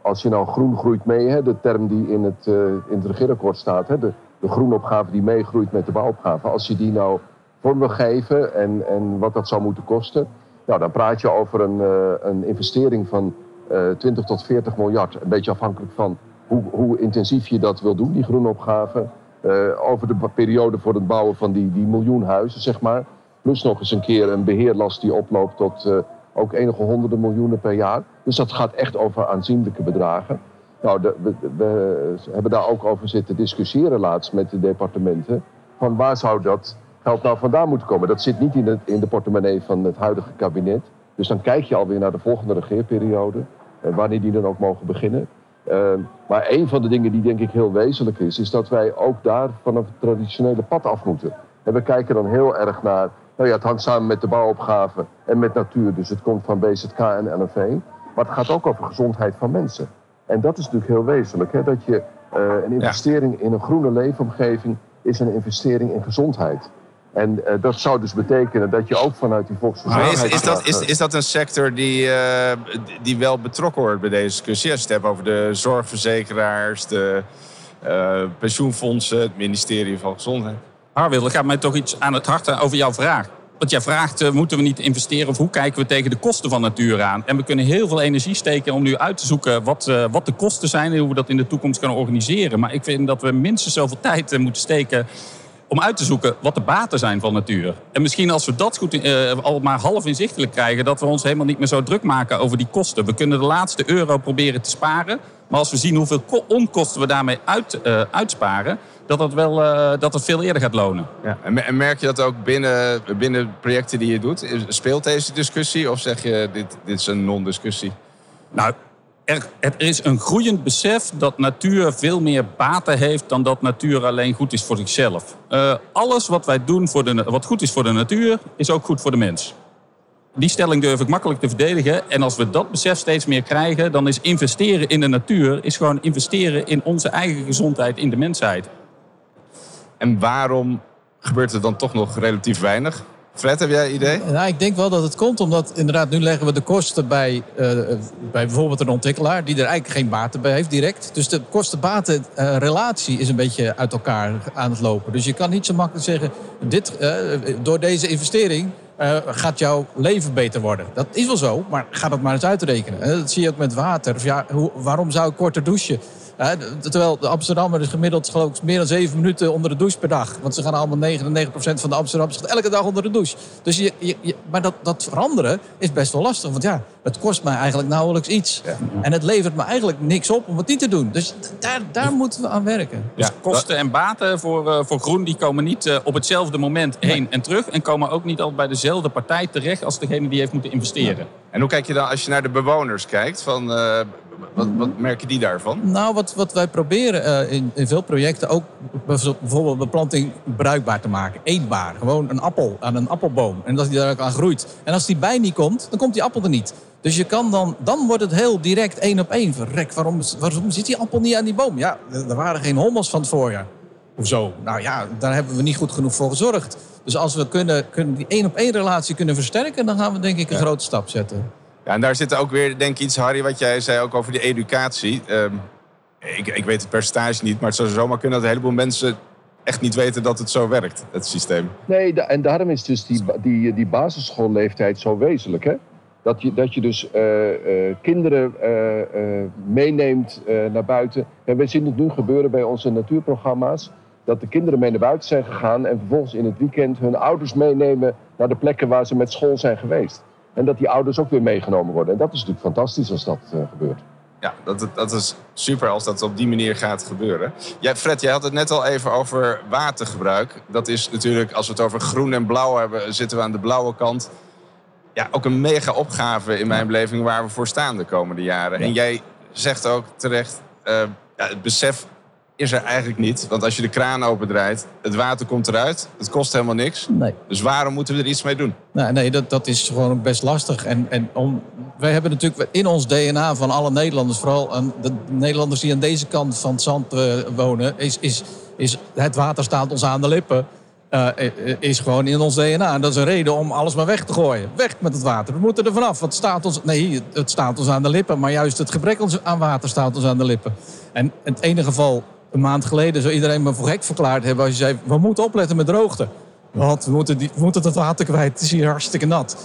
als je nou groen groeit mee, hè, de term die in het, in het regeerakkoord staat, hè, de, de groenopgave die meegroeit met de bouwopgave. Als je die nou vorm wil geven en, en wat dat zou moeten kosten, nou, dan praat je over een, uh, een investering van uh, eh, 20 tot 40 miljard. Een beetje afhankelijk van hoe, hoe intensief je dat wil doen, die groenopgave. eh, over de periode voor het bouwen van die, die miljoen huizen, zeg maar. Plus nog eens een keer een beheerlast die oploopt tot uh, ook enige honderden miljoenen per jaar. Dus dat gaat echt over aanzienlijke bedragen. Nou, de, we, hebben daar ook over zitten discussiëren laatst met de departementen. Van waar zou dat geld nou vandaan moeten komen? Dat zit niet in, in de portemonnee van het huidige kabinet. Dus dan kijk je alweer naar de volgende regeerperiode. Uh, wanneer die dan ook mogen beginnen. Uh, maar een van de dingen die denk ik heel wezenlijk is, is dat wij ook daar vanaf het traditionele pad af moeten. En we kijken dan heel erg naar, nou ja, het hangt samen met de bouwopgave en met natuur, dus het komt van BZK en LNV. Maar het gaat ook over gezondheid van mensen. En dat is natuurlijk heel wezenlijk, hè, dat je uh, een investering in een groene leefomgeving is een investering in gezondheid. En uh, dat zou dus betekenen dat je ook vanuit die volksgezondheid... Maar is, is, dat, is, is dat een sector die, uh, die wel betrokken wordt bij deze discussie? Als je het hebt over de zorgverzekeraars, de uh, pensioenfondsen, het ministerie van Gezondheid. Harwil, er gaat mij toch iets aan het hart over jouw vraag. Want jij vraagt, moeten we niet investeren of hoe kijken we tegen de kosten van natuur aan? En we kunnen heel veel energie steken om nu uit te zoeken wat, wat de kosten zijn en hoe we dat in de toekomst kunnen organiseren. Maar ik vind dat we minstens zoveel tijd moeten steken om uit te zoeken wat de baten zijn van natuur. En misschien als we dat goed uh, al maar half inzichtelijk krijgen, dat we ons helemaal niet meer zo druk maken over die kosten. We kunnen de laatste euro proberen te sparen. Maar als we zien hoeveel onkosten we daarmee uit, uh, uitsparen, dat het, wel, uh, dat het veel eerder gaat lonen. Ja. En merk je dat ook binnen, binnen projecten die je doet? Speelt deze discussie of zeg je dit, dit is een non-discussie? Nou, er, is een groeiend besef dat natuur veel meer baten heeft dan dat natuur alleen goed is voor zichzelf. Uh, alles wat wij doen voor de, wat goed is voor de natuur, is ook goed voor de mens. Die stelling durf ik makkelijk te verdedigen. En als we dat besef steeds meer krijgen, dan is investeren in de natuur is gewoon investeren in onze eigen gezondheid, in de mensheid. En waarom gebeurt er dan toch nog relatief weinig? Fred, heb jij een idee? Nou, ik denk wel dat het komt omdat inderdaad nu leggen we de kosten bij, uh, bij bijvoorbeeld een ontwikkelaar die er eigenlijk geen baten bij heeft direct. Dus de kosten-baten-relatie is een beetje uit elkaar aan het lopen. Dus je kan niet zo makkelijk zeggen, dit, uh, door deze investering gaat jouw leven beter worden. Dat is wel zo, maar ga dat maar eens uitrekenen. Dat zie je ook met water. Ja, hoe, waarom zou ik korter douchen? Terwijl de Amsterdammers gemiddeld geloof ik meer dan zeven minuten onder de douche per dag. Want ze gaan allemaal 99% van de Amsterdammers elke dag onder de douche. Dus je, je, je, maar dat, dat veranderen is best wel lastig. Want ja, het kost mij eigenlijk nauwelijks iets. Ja. En het levert me eigenlijk niks op om het niet te doen. Dus daar, daar moeten we aan werken. Ja, dus kosten en baten voor, uh, voor groen die komen niet uh, op hetzelfde moment heen nee. en terug. En komen ook niet altijd bij dezelfde partij terecht als degene die heeft moeten investeren. Ja. En hoe kijk je dan als je naar de bewoners kijkt? Van, uh, wat, wat merken die daarvan? Nou, wat, wat wij proberen uh, in, in veel projecten ook bijvoorbeeld beplanting bruikbaar te maken. Eetbaar. Gewoon een appel aan een appelboom. En dat die daar ook aan groeit. En als die bij niet komt, dan komt die appel er niet. Dus je kan dan, dan wordt het heel direct één op één. Verrek, waarom, waarom zit die appel niet aan die boom? Ja, er waren geen hommels van het voorjaar. Hoezo? Nou ja, daar hebben we niet goed genoeg voor gezorgd. Dus als we kunnen, kunnen die één op één relatie kunnen versterken, dan gaan we denk ik een ja. grote stap zetten. Ja, en daar zit ook weer, denk ik, iets, Harry, wat jij zei ook over de educatie. Um, ik, ik weet het percentage niet, maar het zou zomaar kunnen dat een heleboel mensen echt niet weten dat het zo werkt, het systeem. Nee, en daarom is dus die, die, die basisschoolleeftijd zo wezenlijk, hè? Dat je, dat je dus uh, uh, kinderen uh, meeneemt naar buiten. En we zien het nu gebeuren bij onze natuurprogramma's. Dat de kinderen mee naar buiten zijn gegaan en vervolgens in het weekend hun ouders meenemen naar de plekken waar ze met school zijn geweest. En dat die ouders ook weer meegenomen worden. En dat is natuurlijk fantastisch als dat gebeurt. Ja, dat, dat is super als dat op die manier gaat gebeuren. Ja, Fred, jij had het net al even over watergebruik. Dat is natuurlijk, als we het over groen en blauw hebben, zitten we aan de blauwe kant ja, ook een mega opgave in mijn beleving waar we voor staan de komende jaren. Ja. En jij zegt ook terecht, uh, ja, het besef is er eigenlijk niet. Want als je de kraan opendraait, het water komt eruit. Het kost helemaal niks. Nee. Dus waarom moeten we er iets mee doen? Nou, nee, dat, dat is gewoon best lastig. En, en om, wij hebben natuurlijk in ons DNA van alle Nederlanders... vooral aan de Nederlanders die aan deze kant van het zand uh, wonen... Is, is, is het water staat ons aan de lippen... Uh, is gewoon in ons DNA. En dat is een reden om alles maar weg te gooien. Weg met het water. We moeten er vanaf. Het staat ons, nee, het staat ons aan de lippen. Maar juist het gebrek aan water staat ons aan de lippen. En in het ene geval, een maand geleden, zou iedereen me voor gek verklaard hebben... als je zei, we moeten opletten met droogte. Want we moeten, die, we moeten het water kwijt. Het is hier hartstikke nat.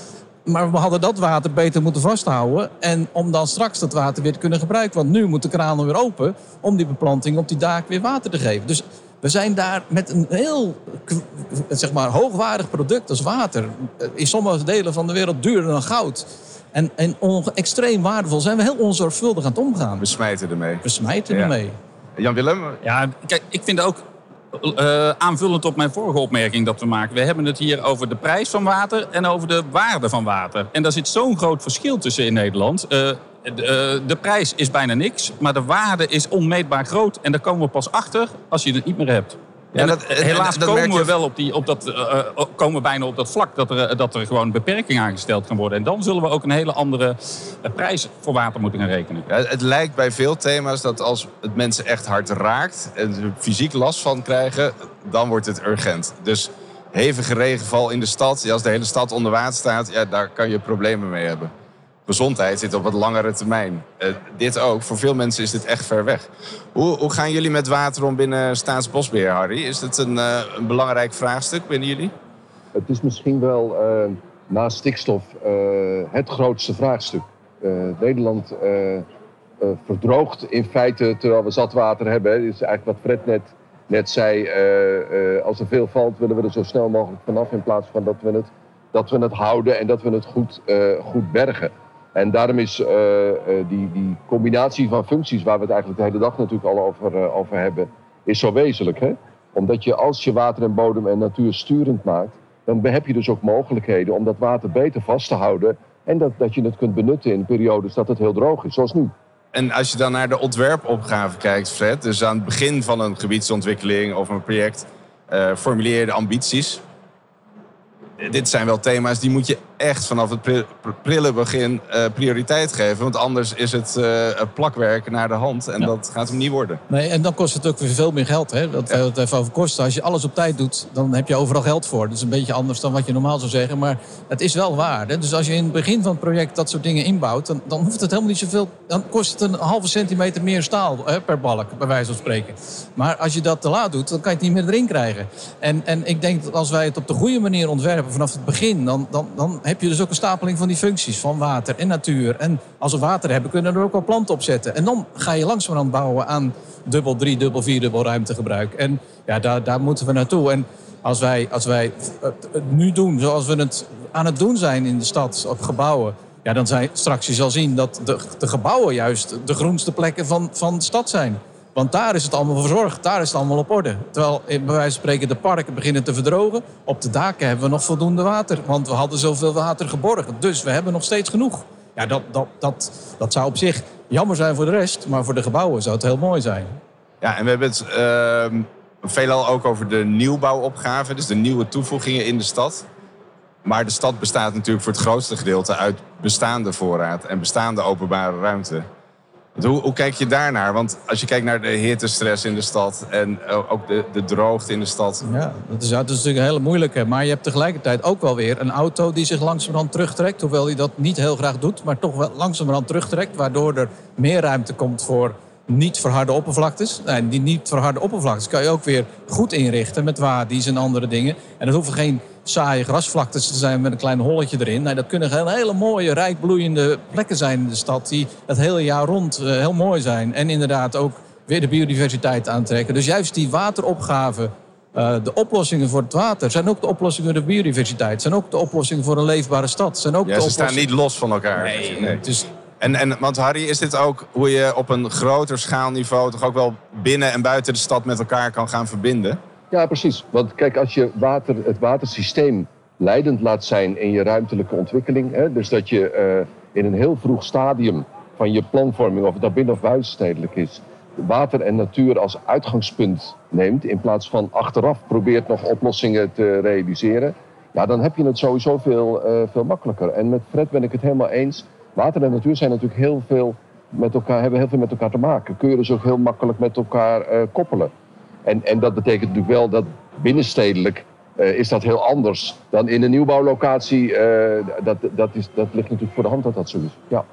Maar we hadden dat water beter moeten vasthouden. En om dan straks dat water weer te kunnen gebruiken. Want nu moet de kraan weer open om die beplanting op die daak weer water te geven. Dus We zijn daar met een heel zeg maar, hoogwaardig product als water. In sommige delen van de wereld duurder dan goud. En, en extreem waardevol zijn we heel onzorgvuldig aan het omgaan. We smijten ermee. We smijten Ja. Jan-Willem? Ja, kijk, ik vind ook eh, aanvullend op mijn vorige opmerking dat we maken. We hebben het hier over de prijs van water en over de waarde van water. En daar zit zo'n groot verschil tussen in Nederland. Eh, de, eh, de prijs is bijna niks, maar de waarde is onmeetbaar groot. En daar komen we pas achter als je het niet meer hebt. Ja, en dat- helaas en komen we wel op, die, op dat, eh, eh, komen we bijna op dat vlak dat er, eh, dat er gewoon beperking aangesteld kan worden. En dan zullen we ook een hele andere prijs voor water moeten gaan rekenen. Ja, het lijkt bij veel thema's dat als het mensen echt hard raakt en ze er fysiek last van krijgen, dan wordt het urgent. Dus hevige regenval in de stad, ja, als de hele stad onder water staat, ja, daar kan je problemen mee hebben. Gezondheid zit op wat langere termijn. Eh, dit ook. Voor veel mensen is dit echt ver weg. Hoe, hoe gaan jullie met water om binnen Staatsbosbeheer, Harry? Is het een, eh, een belangrijk vraagstuk binnen jullie? Het is misschien wel uh, na stikstof uh, het grootste vraagstuk. Nederland verdroogt in feite terwijl we zat water hebben. Is eigenlijk wat Fred net, net zei. als er veel valt willen we er zo snel mogelijk vanaf in plaats van dat we het, dat we het houden en dat we het goed, goed bergen. En daarom is die, die combinatie van functies waar we het eigenlijk de hele dag natuurlijk al over, over hebben, is zo wezenlijk. Hè? Omdat je als je water en bodem en natuur sturend maakt, dan heb je dus ook mogelijkheden om dat water beter vast te houden. En dat, dat je het kunt benutten in periodes dat het heel droog is, zoals nu. En als je dan naar de ontwerpopgave kijkt, Fred, dus aan het begin van een gebiedsontwikkeling of een project, formuleer je de ambities. Dit zijn wel thema's die moet je echt vanaf het prille begin uh, prioriteit geven. Want anders is het uh, plakwerk naar de hand en ja. dat gaat hem niet worden. Nee, en dan kost het ook weer veel meer geld. Hè? Dat ja. het even over kosten. Als je alles op tijd doet, dan heb je overal geld voor. Dat is een beetje anders dan wat je normaal zou zeggen. Maar het is wel waar. Hè? Dus als je in het begin van het project dat soort dingen inbouwt... dan, dan hoeft het helemaal niet zoveel... dan kost het een halve centimeter meer staal hè, per balk, bij wijze van spreken. Maar als je dat te laat doet, dan kan je het niet meer erin krijgen. En, en ik denk dat als wij het op de goede manier ontwerpen vanaf het begin... dan, dan, dan heb je dus ook een stapeling van die functies van water en natuur. En als we water hebben, kunnen we er ook wel planten op zetten. En dan ga je langzamerhand bouwen aan dubbel drie, dubbel vier, dubbel ruimtegebruik. En ja, daar, daar moeten we naartoe. En als wij, als wij het, nu doen zoals we het aan het doen zijn in de stad, op gebouwen... Ja, dan zijn straks je zal zien dat de, de gebouwen juist de groenste plekken van, van de stad zijn. Want daar is het allemaal verzorgd, daar is het allemaal op orde. Terwijl bij wijze van spreken de parken beginnen te verdrogen. Op de daken hebben we nog voldoende water. Want we hadden zoveel water geborgen. Dus we hebben nog steeds genoeg. Ja, dat, dat, dat, dat zou op zich jammer zijn voor de rest. Maar voor de gebouwen zou het heel mooi zijn. Ja, en we hebben het uh, veelal ook over de nieuwbouwopgave. Dus de nieuwe toevoegingen in de stad. Maar de stad bestaat natuurlijk voor het grootste gedeelte uit bestaande voorraad en bestaande openbare ruimte. Hoe, kijk je daarnaar? Want als je kijkt naar de hittestress in de stad en ook de, de droogte in de stad. Ja, dat is, natuurlijk een hele moeilijke. Maar je hebt tegelijkertijd ook wel weer een auto die zich langzamerhand terugtrekt. Hoewel hij dat niet heel graag doet, maar toch wel langzamerhand terugtrekt. Waardoor er meer ruimte komt voor niet verharde oppervlaktes. En die niet verharde oppervlaktes kan je ook weer goed inrichten met wadi's en andere dingen. En dat hoeven geen saaie grasvlaktes te zijn met een klein holletje erin. Nee, dat kunnen hele, hele mooie, rijk bloeiende plekken zijn in de stad... die het hele jaar rond uh, heel mooi zijn. En inderdaad ook weer de biodiversiteit aantrekken. Dus juist die wateropgave, uh, de oplossingen voor het water... zijn ook de oplossingen voor de biodiversiteit. zijn ook de oplossingen voor een leefbare stad. Zijn ook ja, de ze oplossingen... staan niet los van elkaar. Nee, nee. Dus en, en, want Harry, is dit ook hoe je op een groter schaalniveau... toch ook wel binnen en buiten de stad met elkaar kan gaan verbinden? Ja, precies. Want kijk, als je water, het watersysteem leidend laat zijn in je ruimtelijke ontwikkeling... Hè, dus dat je uh, in een heel vroeg stadium van je planvorming... of het nou binnen- of buitenstedelijk is... water en natuur als uitgangspunt neemt... in plaats van achteraf probeert nog oplossingen te realiseren... ja, dan heb je het sowieso veel, uh, veel makkelijker. En met Fred ben ik het helemaal eens... Water en natuur zijn natuurlijk heel veel met elkaar, hebben heel veel met elkaar te maken. Kun je dus ook heel makkelijk met elkaar uh, koppelen. En, en dat betekent natuurlijk wel dat binnenstedelijk uh, is dat heel anders dan in een nieuwbouwlocatie. Uh, dat, dat, is, dat ligt natuurlijk voor de hand dat dat zo is. Ja,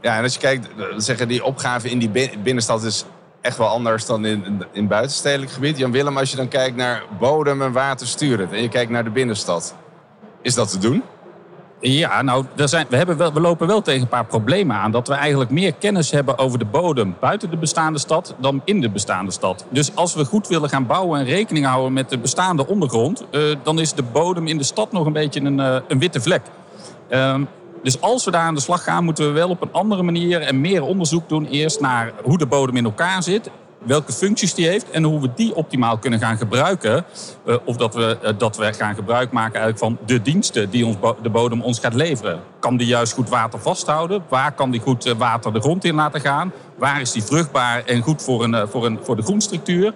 ja en als je kijkt, zeggen die opgave in die binnenstad is echt wel anders dan in, in buitenstedelijk gebied. Jan Willem, als je dan kijkt naar bodem en water sturend en je kijkt naar de binnenstad, is dat te doen? Ja, nou, er zijn, we, hebben we lopen wel tegen een paar problemen aan. Dat we eigenlijk meer kennis hebben over de bodem buiten de bestaande stad dan in de bestaande stad. Dus als we goed willen gaan bouwen en rekening houden met de bestaande ondergrond, uh, dan is de bodem in de stad nog een beetje een, uh, een witte vlek. Um, dus als we daar aan de slag gaan, moeten we wel op een andere manier en meer onderzoek doen. Eerst naar hoe de bodem in elkaar zit welke functies die heeft en hoe we die optimaal kunnen gaan gebruiken. Uh, of dat we, uh, dat we gaan gebruik maken eigenlijk van de diensten die ons de bodem ons gaat leveren. Kan die juist goed water vasthouden? Waar kan die goed uh, water de grond in laten gaan? Waar is die vruchtbaar en goed voor, een, voor, een, voor de groenstructuur?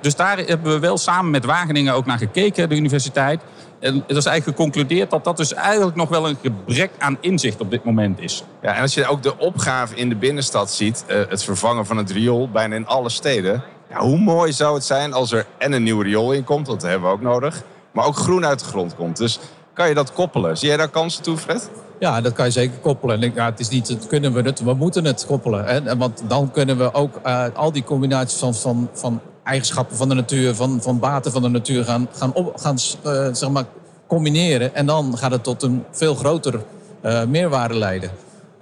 dus daar hebben we wel samen met Wageningen ook naar gekeken, de universiteit. En er is eigenlijk geconcludeerd dat dat dus eigenlijk nog wel een gebrek aan inzicht op dit moment is. Ja, en als je ook de opgave in de binnenstad ziet, uh, het vervangen van het riool bijna in alle steden. Ja, hoe mooi zou het zijn als er en een nieuw riool in komt, want dat hebben we ook nodig, maar ook groen uit de grond komt. Dus kan je dat koppelen? Zie jij daar kansen toe, Fred? Ja, dat kan je zeker koppelen. En ja, het is niet, het kunnen we het, we moeten het koppelen. Hè? Want dan kunnen we ook uh, al die combinaties van, van, van eigenschappen van de natuur, van, van baten van de natuur gaan, gaan, op, gaan uh, zeg maar, combineren. En dan gaat het tot een veel groter uh, meerwaarde leiden.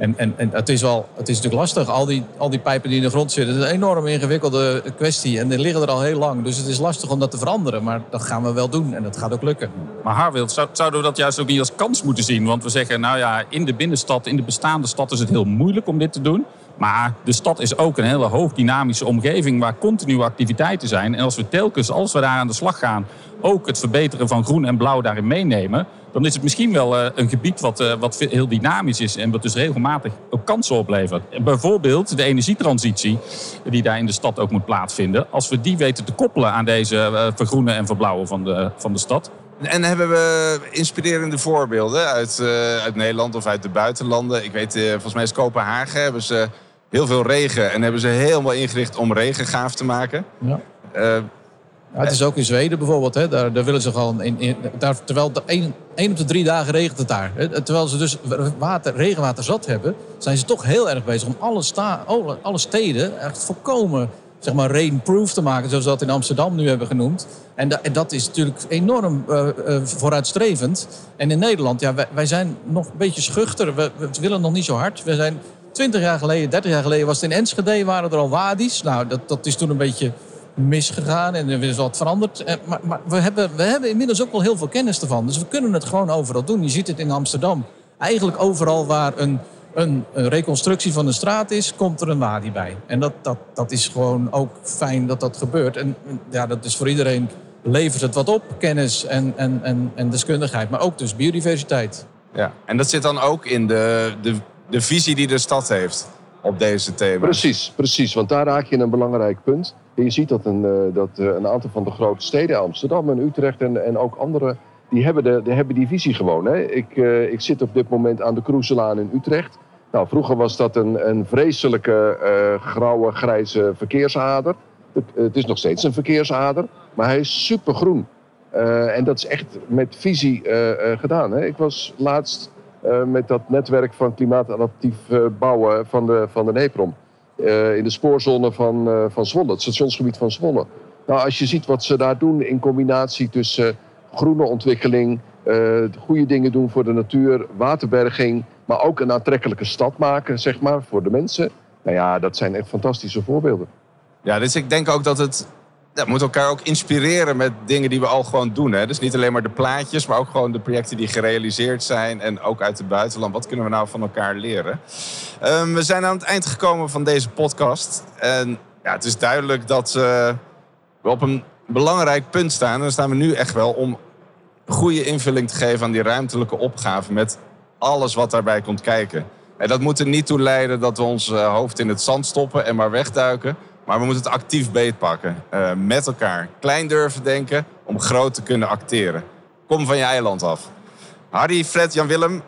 En, en, en het, is wel, het is natuurlijk lastig, al die, al die pijpen die in de grond zitten. Het is een enorm ingewikkelde kwestie en die liggen er al heel lang. Dus het is lastig om dat te veranderen, maar dat gaan we wel doen en dat gaat ook lukken. Maar Harwild, zou, zouden we dat juist ook niet als kans moeten zien? Want we zeggen, nou ja, in de binnenstad, in de bestaande stad is het heel moeilijk om dit te doen. Maar de stad is ook een hele hoog dynamische omgeving waar continue activiteiten zijn. En als we telkens, als we daar aan de slag gaan, ook het verbeteren van groen en blauw daarin meenemen, dan is het misschien wel uh, een gebied wat, uh, wat heel dynamisch is en wat dus regelmatig ook kansen oplevert. Bijvoorbeeld de energietransitie die daar in de stad ook moet plaatsvinden. Als we die weten te koppelen aan deze uh, vergroenen en verbouwen van de, van de stad. En hebben we inspirerende voorbeelden uit, uit Nederland of uit de buitenlanden? Ik weet, volgens mij is Kopenhagen hebben ze heel veel regen en hebben ze helemaal ingericht om regen gaaf te maken. Ja. Ja, het is ook in Zweden bijvoorbeeld. Hè, daar, daar willen ze gewoon in, in daar, terwijl de één, één op de drie dagen regent het daar. Hè, terwijl ze dus water, regenwater zat hebben, zijn ze toch heel erg bezig om alle, sta, alle steden echt volkomen zeg maar, rainproof te maken, zoals we dat in Amsterdam nu hebben genoemd. En, da, en dat is natuurlijk enorm uh, uh, vooruitstrevend. En in Nederland, ja, wij, wij, zijn nog een beetje schuchter. We, we willen nog niet zo hard. We zijn 20 jaar geleden, 30 jaar geleden was het in Enschede, waren er al wadi's. Nou, dat, dat is toen een beetje misgegaan en er is wat veranderd. Eh, maar, maar, we, hebben, we hebben inmiddels ook wel heel veel kennis ervan. Dus we kunnen het gewoon overal doen. Je ziet het in Amsterdam. Eigenlijk overal waar een, een, een reconstructie van een straat is, komt er een wadi bij. En dat, dat, dat is gewoon ook fijn dat dat gebeurt. En ja, dat is voor iedereen levert het wat op, kennis en, en, en, en deskundigheid. Maar ook dus biodiversiteit. Ja, en dat zit dan ook in de, de, de visie die de stad heeft op deze thema's. Precies, precies. Want daar raak je een belangrijk punt. Je ziet dat een, uh, dat uh, een aantal van de grote steden, Amsterdam en Utrecht en, en ook andere, die hebben, de, die hebben die visie gewoon. Hè. Ik, uh, ik zit op dit moment aan de Kroeselaan in Utrecht. Nou, vroeger was dat een, een vreselijke grauwe, grijze verkeersader. Het, is nog steeds een verkeersader, maar hij is supergroen. en dat is echt met visie gedaan. Hè. Ik was laatst met dat netwerk van klimaatadaptief bouwen van de, van de NEPROM. Uh, in de spoorzone van, van Zwolle, het stationsgebied van Zwolle. Nou, als je ziet wat ze daar doen in combinatie tussen groene ontwikkeling, goede dingen doen voor de natuur, waterberging, maar ook een aantrekkelijke stad maken, zeg maar, voor de mensen. Nou ja, dat zijn echt fantastische voorbeelden. Ja, dus ik denk ook dat het we moeten elkaar ook inspireren met dingen die we al gewoon doen. Hè? Dus niet alleen maar de plaatjes, maar ook gewoon de projecten die gerealiseerd zijn. En ook uit het buitenland. Wat kunnen we nou van elkaar leren? Um, we zijn aan het eind gekomen van deze podcast. En ja, het is duidelijk dat we op een belangrijk punt staan. En dan staan we nu echt wel om goede invulling te geven aan die ruimtelijke opgave. Met alles wat daarbij komt kijken. En dat moet er niet toe leiden dat we ons uh, hoofd in het zand stoppen en maar wegduiken. Maar we moeten het actief beetpakken. Uh, met elkaar. Klein durven denken om groot te kunnen acteren. Kom van je eiland af. Harry, Fred, Jan-Willem.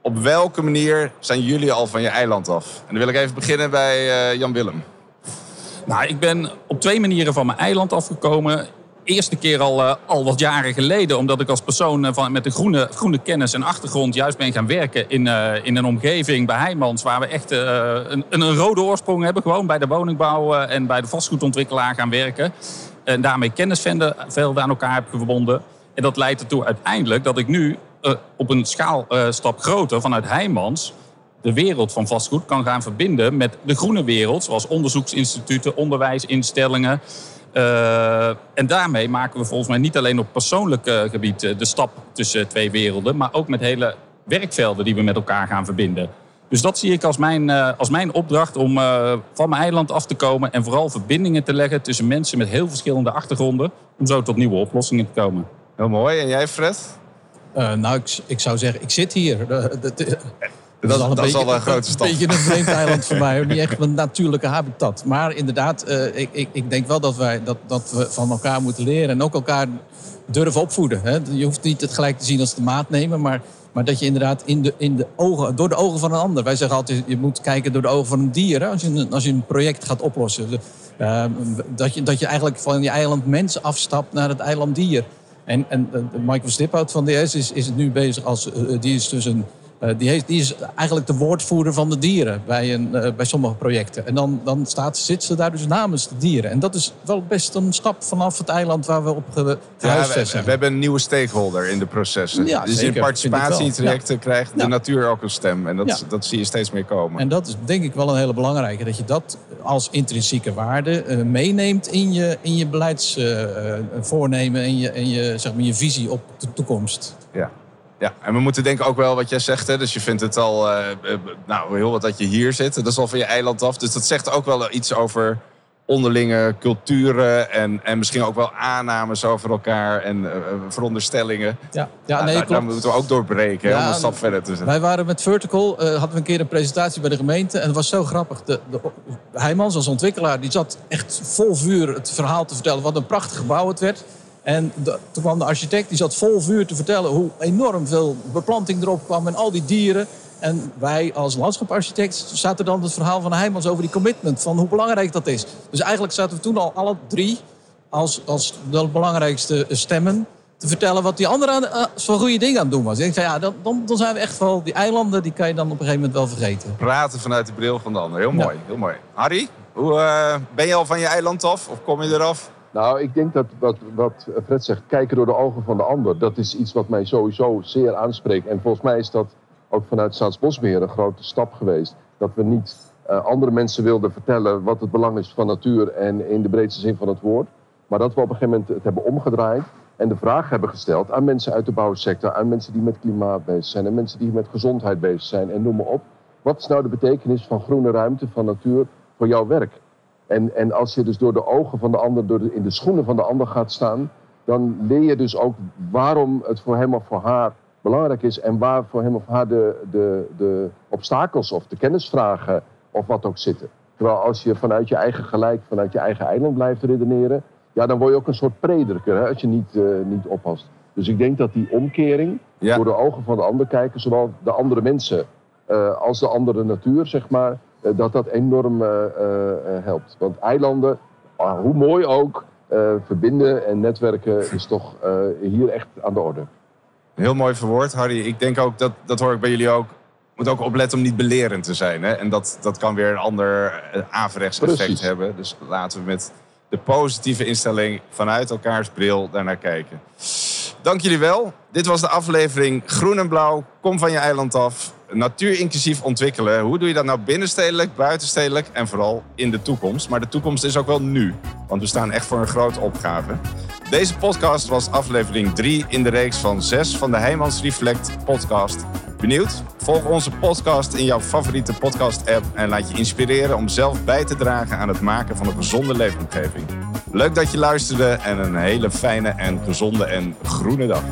Op welke manier zijn jullie al van je eiland af? En dan wil ik even beginnen bij uh, Jan-Willem. Nou, ik ben op twee manieren van mijn eiland afgekomen eerste keer al, uh, al wat jaren geleden. Omdat ik als persoon uh, van, met een groene, groene kennis en achtergrond juist ben gaan werken in, uh, in een omgeving bij Heijmans. Waar we echt een, een, rode oorsprong hebben. Gewoon bij de woningbouw en bij de vastgoedontwikkelaar gaan werken. En daarmee kennisvelden aan elkaar heb verbonden. En dat leidt ertoe uiteindelijk dat ik nu eh, op een schaalstap groter vanuit Heijmans de wereld van vastgoed kan gaan verbinden met de groene wereld, zoals onderzoeksinstituten, onderwijsinstellingen. Uh, en daarmee maken we volgens mij niet alleen op persoonlijk gebied de stap tussen twee werelden, maar ook met hele werkvelden die we met elkaar gaan verbinden. Dus dat zie ik als mijn, als mijn opdracht om van mijn eiland af te komen en vooral verbindingen te leggen tussen mensen met heel verschillende achtergronden, om zo tot nieuwe oplossingen te komen. Heel mooi. En jij, Fred? Uh, nou, ik, ik, zou zeggen, ik zit hier. Dat, dat, is al een, dat is al een grote stap. Een beetje een vreemd eiland voor mij. Niet echt een natuurlijke habitat. Maar inderdaad, uh, ik, ik, ik, denk wel dat, wij, dat, dat we van elkaar moeten leren. En ook elkaar durven opvoeden. Hè. Je hoeft niet het gelijk te zien als de maat nemen. Maar, maar dat je inderdaad in de, in de ogen, door de ogen van een ander. Wij zeggen altijd, je moet kijken door de ogen van een dier. Hè, als, je, als je een project gaat oplossen. Uh, dat, je, dat je eigenlijk van je eiland mens afstapt naar het eiland dier. En, en Michael Stiphout van DS is, is nu bezig als... die is dus een die, heeft, die, is eigenlijk de woordvoerder van de dieren bij, een, uh, bij sommige projecten. En dan, dan staat, zit ze daar dus namens de dieren. En dat is wel best een stap vanaf het eiland waar we op ge, gehuisvest zijn. we, we, hebben een nieuwe stakeholder in de processen. Ja, dus zeker, in participatie-trajecten ja. krijgt de natuur ook een stem. En dat, Ja. dat zie je steeds meer komen. En dat is denk ik wel een hele belangrijke. Dat je dat als intrinsieke waarde eh, meeneemt in je, in je beleidsvoornemen en je, en je, zeg maar, je visie op de toekomst. Ja. Ja, en we moeten denken ook wel wat jij zegt. Hè? Dus je vindt het al, eh, eh, nou, heel wat dat je hier zit. Dat is al van je eiland af. Dus dat zegt ook wel iets over onderlinge culturen. En, en misschien ook wel aannames over elkaar en eh, veronderstellingen. Ja, ja Nou, nee, daar, daar klopt. moeten we ook doorbreken hè, om een stap verder te zetten. Wij waren met Vertical, hadden we een keer een presentatie bij de gemeente. En het was zo grappig. De, de, Heijmans als ontwikkelaar, die zat echt vol vuur het verhaal te vertellen. Wat een prachtig gebouw het werd. En de- toen kwam de architect, die zat vol vuur te vertellen... hoe enorm veel beplanting erop kwam en al die dieren. En wij als landschaparchitect zaten dan het verhaal van Heijmans over die commitment. Van hoe belangrijk dat is. Dus eigenlijk zaten we toen al alle drie als, als de belangrijkste stemmen te vertellen wat die andere aan, uh, voor goede dingen aan het doen was. Ik zei, ja, dan, dan, dan zijn we echt wel... Die eilanden, die kan je dan op een gegeven moment wel vergeten. Praten vanuit de bril van de ander. Heel Ja. mooi, heel mooi. Harry, hoe, eh, ben je al van je eiland af? Of kom je eraf? Nou, ik denk dat wat, wat Fred zegt, kijken door de ogen van de ander, dat is iets wat mij sowieso zeer aanspreekt. En volgens mij is dat ook vanuit Staatsbosbeheer een grote stap geweest. Dat we niet eh, andere mensen wilden vertellen wat het belang is van natuur en in de breedste zin van het woord. Maar dat we op een gegeven moment het hebben omgedraaid en de vraag hebben gesteld aan mensen uit de bouwsector, aan mensen die met klimaat bezig zijn, en mensen die met gezondheid bezig zijn en noem maar op. Wat is nou de betekenis van groene ruimte, van natuur voor jouw werk? En, en als je dus door de ogen van de ander, door de, in de schoenen van de ander gaat staan, dan leer je dus ook waarom het voor hem of voor haar belangrijk is en waar voor hem of haar de, de, de obstakels of de kennisvragen of wat ook zitten. Terwijl als je vanuit je eigen gelijk, vanuit je eigen eiland blijft redeneren, ja, dan word je ook een soort prediker hè, als je niet, eh, niet oppast. Dus ik denk dat die omkering, Ja. door de ogen van de ander kijken, zowel de andere mensen eh, als de andere natuur, zeg maar, dat dat enorm eh, eh, eh, helpt. Want eilanden, ah, hoe mooi ook, eh, verbinden en netwerken is toch eh, hier echt aan de orde. Heel mooi verwoord, Harry. Ik denk ook, dat, dat hoor ik bij jullie ook. Moet ook opletten om niet belerend te zijn. Hè? En dat, dat kan weer een ander eh, averechts effect Precies. hebben. Dus laten we met de positieve instelling vanuit elkaars bril daarnaar kijken. Dank jullie wel. Dit was de aflevering Groen en Blauw. Kom van je eiland af. Natuur inclusief ontwikkelen. Hoe doe je dat nou binnenstedelijk, buitenstedelijk en vooral in de toekomst? Maar de toekomst is ook wel nu. Want we staan echt voor een grote opgave. Deze podcast was aflevering 3 in de reeks van 6 van de Heijmans Reflect podcast. Benieuwd? Volg onze podcast in jouw favoriete podcast-app en laat je inspireren om zelf bij te dragen aan het maken van een gezonde leefomgeving. Leuk dat je luisterde en een hele fijne en gezonde en groene dag.